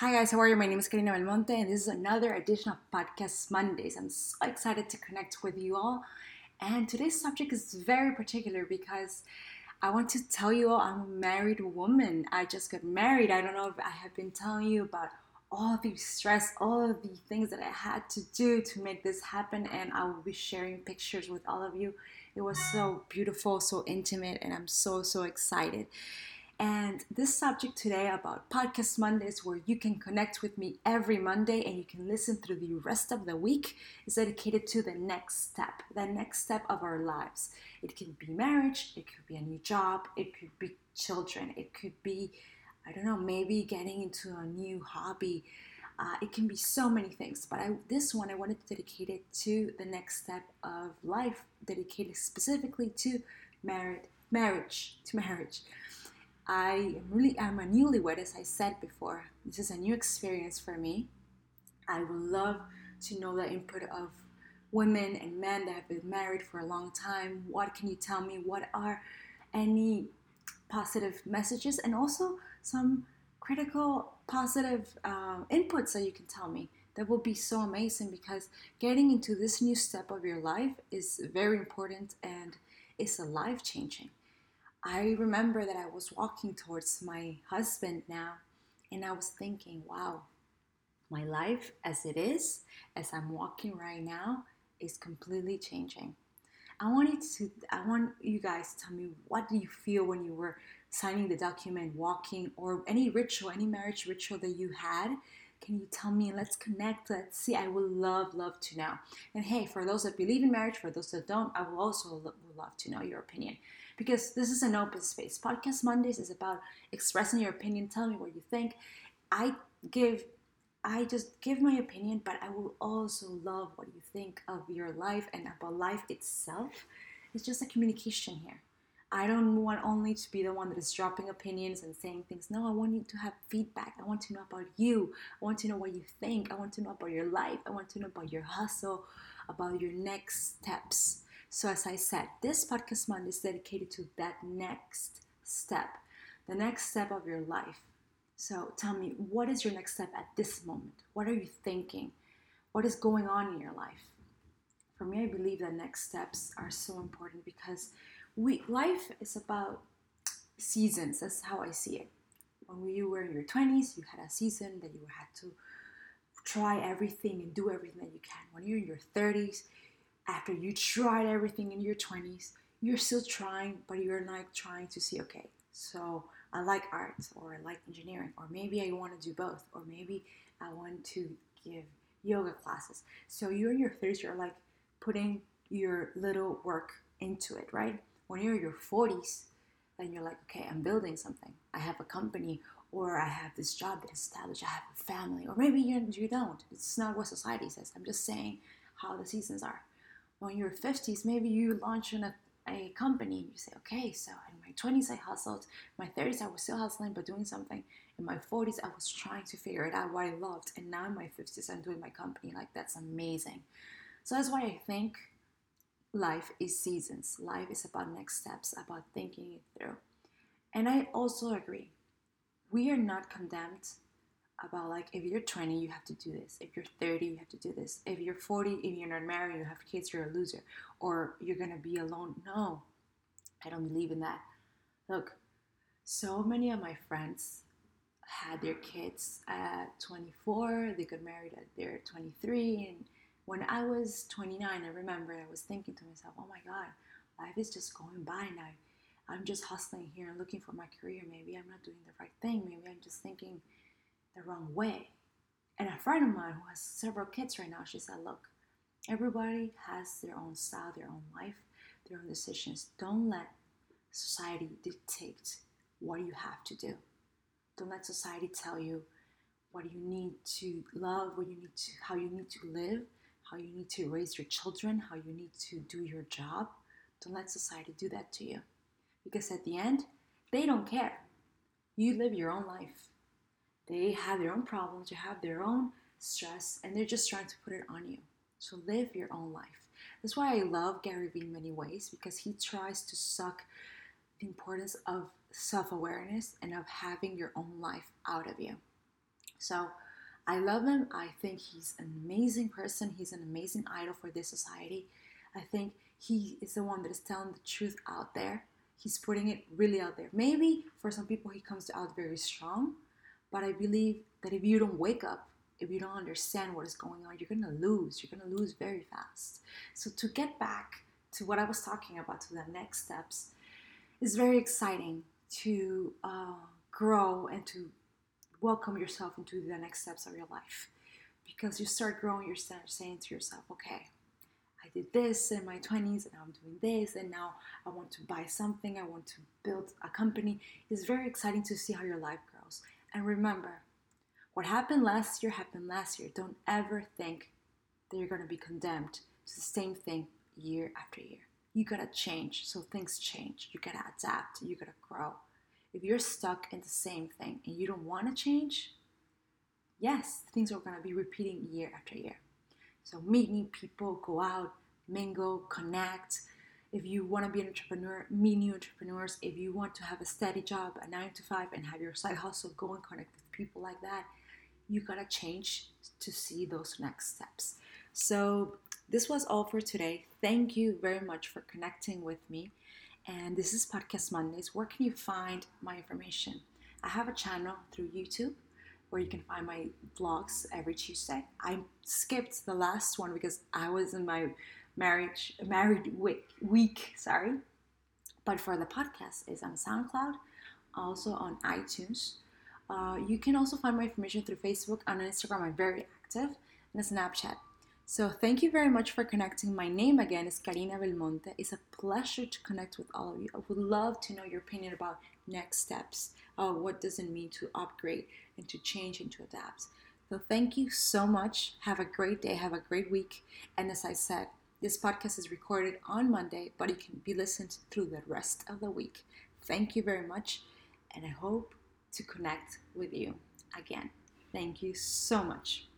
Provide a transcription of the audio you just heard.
Hi guys, how are you? My name is Karina Belmonte, and this is another edition of Podcast Mondays. I'm so excited to connect with you all. And today's subject is very particular because I want to tell you all I'm a married woman. I just got married. I don't know if I have been telling you about all the stress, all of the things that I had to do to make this happen, and I will be sharing pictures with all of you. It was so beautiful, so intimate, and I'm so, so excited. And this subject today about Podcast Mondays, where you can connect with me every Monday and you can listen through the rest of the week, is dedicated to the next step, the next step of our lives. It could be marriage, it could be a new job, it could be children, it could be, I don't know, maybe getting into a new hobby. Uh, it can be so many things, but I, this one I wanted to dedicate it to the next step of life, dedicated specifically to married marriage, to marriage. I am really I'm a newlywed, as I said before. This is a new experience for me. I would love to know the input of women and men that have been married for a long time. What can you tell me? What are any positive messages and also some critical positive uh, inputs that you can tell me? That will be so amazing because getting into this new step of your life is very important and it's a life changing. I remember that I was walking towards my husband now, and I was thinking, wow, my life as it is, as I'm walking right now, is completely changing. I wanted to I want you guys to tell me what do you feel when you were signing the document, walking, or any ritual, any marriage ritual that you had. Can you tell me? Let's connect. Let's see. I would love, love to know. And hey, for those that believe in marriage, for those that don't, I will also love to know your opinion because this is an open space. Podcast Mondays is about expressing your opinion, tell me what you think. I give I just give my opinion, but I will also love what you think of your life and about life itself. It's just a communication here. I don't want only to be the one that is dropping opinions and saying things. No, I want you to have feedback. I want to know about you. I want to know what you think. I want to know about your life. I want to know about your hustle, about your next steps. So, as I said, this podcast month is dedicated to that next step, the next step of your life. So, tell me, what is your next step at this moment? What are you thinking? What is going on in your life? For me, I believe that next steps are so important because we life is about seasons. That's how I see it. When you were in your 20s, you had a season that you had to try everything and do everything that you can. When you're in your 30s, after you tried everything in your 20s, you're still trying, but you're like trying to see, okay, so I like art or I like engineering, or maybe I want to do both, or maybe I want to give yoga classes. So you're in your 30s, you're like putting your little work into it, right? When you're in your 40s, then you're like, okay, I'm building something. I have a company, or I have this job that is established, I have a family, or maybe you, you don't. It's not what society says. I'm just saying how the seasons are when you're 50s, maybe you launch in a, company. You say, okay, so in my 20s I hustled, my 30s I was still hustling but doing something. In my 40s I was trying to figure it out what I loved, and now in my 50s I'm doing my company. Like that's amazing. So that's why I think life is seasons. Life is about next steps, about thinking it through. And I also agree. We are not condemned about like if you're 20 you have to do this. If you're 30 you have to do this. If you're 40 if you're not married you have kids you're a loser. Or you're gonna be alone. No. I don't believe in that. Look so many of my friends had their kids at 24 they got married at their 23 and when i was 29 i remember i was thinking to myself oh my god life is just going by now i'm just hustling here and looking for my career. Maybe i'm not doing the right thing. Maybe i'm just thinking the wrong way. And a friend of mine who has several kids right now, she said, Look, everybody has their own style, their own life, their own decisions. Don't let society dictate what you have to do. Don't let society tell you what you need to love, what you need to, how you need to live, how you need to raise your children, how you need to do your job. Don't let society do that to you. Because at the end, they don't care. You live your own life. They have their own problems, they have their own stress, and they're just trying to put it on you. So live your own life. That's why I love Gary Vee in many ways because he tries to suck the importance of self awareness and of having your own life out of you. So I love him. I think he's an amazing person. He's an amazing idol for this society. I think he is the one that is telling the truth out there. He's putting it really out there. Maybe for some people he comes out very strong, but I believe that if you don't wake up, if you don't understand what is going on, you're gonna lose. You're gonna lose very fast. So to get back to what I was talking about, to the next steps, is very exciting to uh, grow and to welcome yourself into the next steps of your life because you start growing you start saying to yourself okay i did this in my 20s and now i'm doing this and now i want to buy something i want to build a company it's very exciting to see how your life grows and remember what happened last year happened last year. Don't ever think that you're going to be condemned to the same thing year after year. You gotta change. So things change. You gotta adapt. You gotta grow. If you're stuck in the same thing and you don't want to change, yes, things are going to be repeating year after year. So, meet new people, go out, mingle, connect. If you want to be an entrepreneur, meet new entrepreneurs. If you want to have a steady job, a nine to five, and have your side hustle, go and connect with people like that. You gotta change to see those next steps. So, this was all for today. Thank you very much for connecting with me and this is Podcast Mondays. Where can you find my information? I have a channel through YouTube where you can find my vlogs every Tuesday. I skipped the last one because I was in my marriage married week, week sorry. But for the podcast is on SoundCloud, also on iTunes. Uh, you can also find my information through Facebook and Instagram. I'm very active and Snapchat. So thank you very much for connecting. My name again is Karina Belmonte. It's a pleasure to connect with all of you. I would love to know your opinion about next steps. Uh, what does it mean to upgrade and to change and to adapt? So thank you so much. Have a great day. Have a great week. And as I said, this podcast is recorded on Monday, but it can be listened through the rest of the week. Thank you very much, and I hope to connect with you again. Thank you so much.